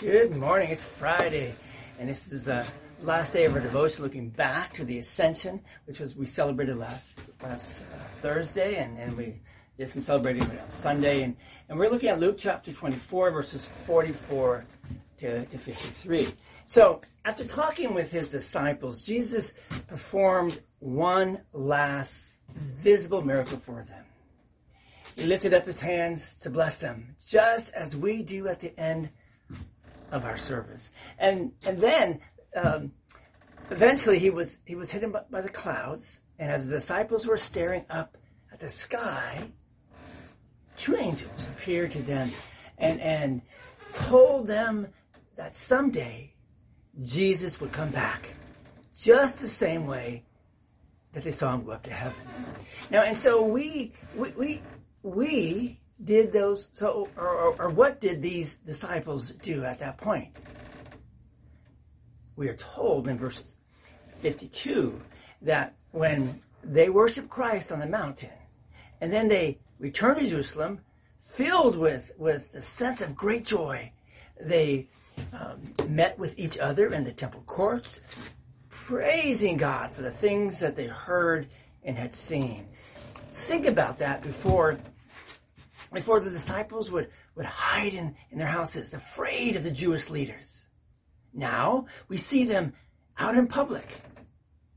Good morning. It's Friday, and this is the last day of our devotion, looking back to the Ascension, which was we celebrated last last uh, Thursday, and, and we did some celebrating on Sunday, and, and we're looking at Luke chapter 24, verses 44 to, to 53. So, after talking with his disciples, Jesus performed one last visible miracle for them. He lifted up his hands to bless them, just as we do at the end of our service. And and then um, eventually he was he was hidden by, by the clouds, and as the disciples were staring up at the sky, two angels appeared to them and and told them that someday Jesus would come back, just the same way that they saw him go up to heaven. Now, and so we we we, we did those so or, or, or, what did these disciples do at that point? We are told in verse 52 that when they worshiped christ on the mountain and then they returned to jerusalem filled with with a sense of great joy they um, met with each other in the temple courts praising god for the things that they heard and had seen. Think about that before before the disciples would, would hide in, in their houses, afraid of the Jewish leaders. Now we see them out in public,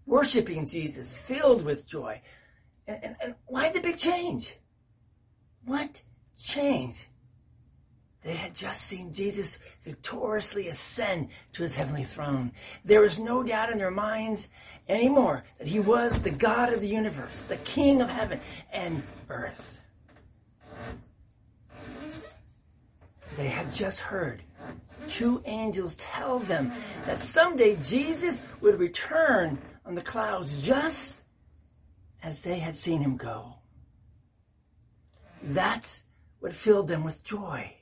worshiping Jesus, filled with joy. And, and, and why the big change? What change? They had just seen Jesus victoriously ascend to his heavenly throne. There was no doubt in their minds anymore that he was the God of the universe, the King of heaven and earth. They had just heard two angels tell them that someday Jesus would return on the clouds just as they had seen him go. That's what filled them with joy.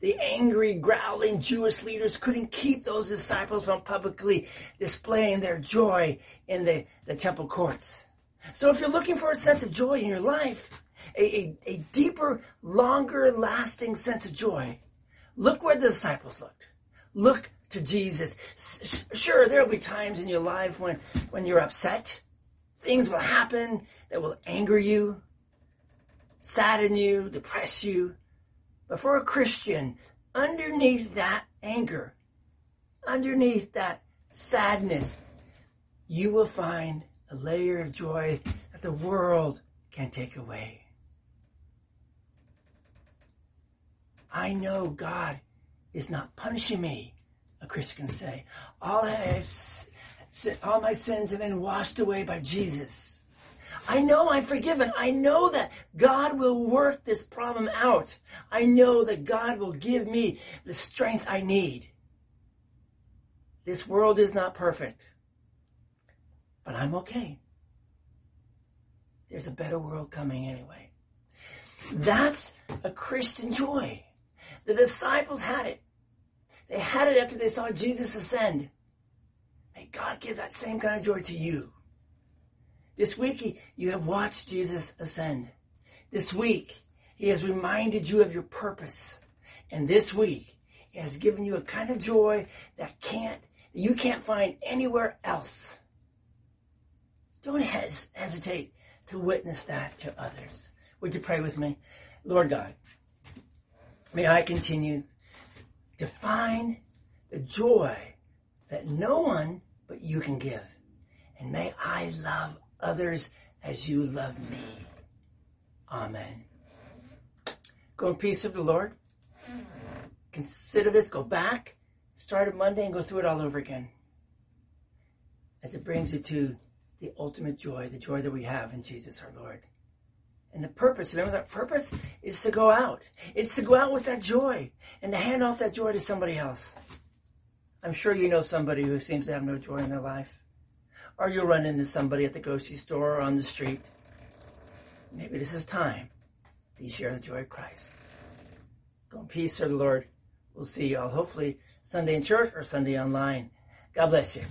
The angry, growling Jewish leaders couldn't keep those disciples from publicly displaying their joy in the, the temple courts. So if you're looking for a sense of joy in your life, a, a, a deeper, longer lasting sense of joy. Look where the disciples looked. Look to Jesus. Sure, there'll be times in your life when, when you're upset. Things will happen that will anger you, sadden you, depress you. But for a Christian, underneath that anger, underneath that sadness, you will find a layer of joy that the world can't take away. I know God is not punishing me, a Christian can say. All I have, all my sins have been washed away by Jesus. I know I'm forgiven. I know that God will work this problem out. I know that God will give me the strength I need. This world is not perfect, but I'm okay. There's a better world coming anyway. That's a Christian joy. The disciples had it. They had it after they saw Jesus ascend. May God give that same kind of joy to you. This week, you have watched Jesus ascend. This week, He has reminded you of your purpose. And this week, He has given you a kind of joy that can't, you can't find anywhere else. Don't hes- hesitate to witness that to others. Would you pray with me? Lord God, May I continue to find the joy that no one but you can give. And may I love others as you love me. Amen. Go in peace of the Lord. Consider this, go back, start it Monday and go through it all over again. As it brings you to the ultimate joy, the joy that we have in Jesus our Lord. And the purpose, remember that purpose is to go out. It's to go out with that joy and to hand off that joy to somebody else. I'm sure you know somebody who seems to have no joy in their life. Or you'll run into somebody at the grocery store or on the street. Maybe this is time that you share the joy of Christ. Go in peace, serve the Lord. We'll see you all hopefully Sunday in church or Sunday online. God bless you.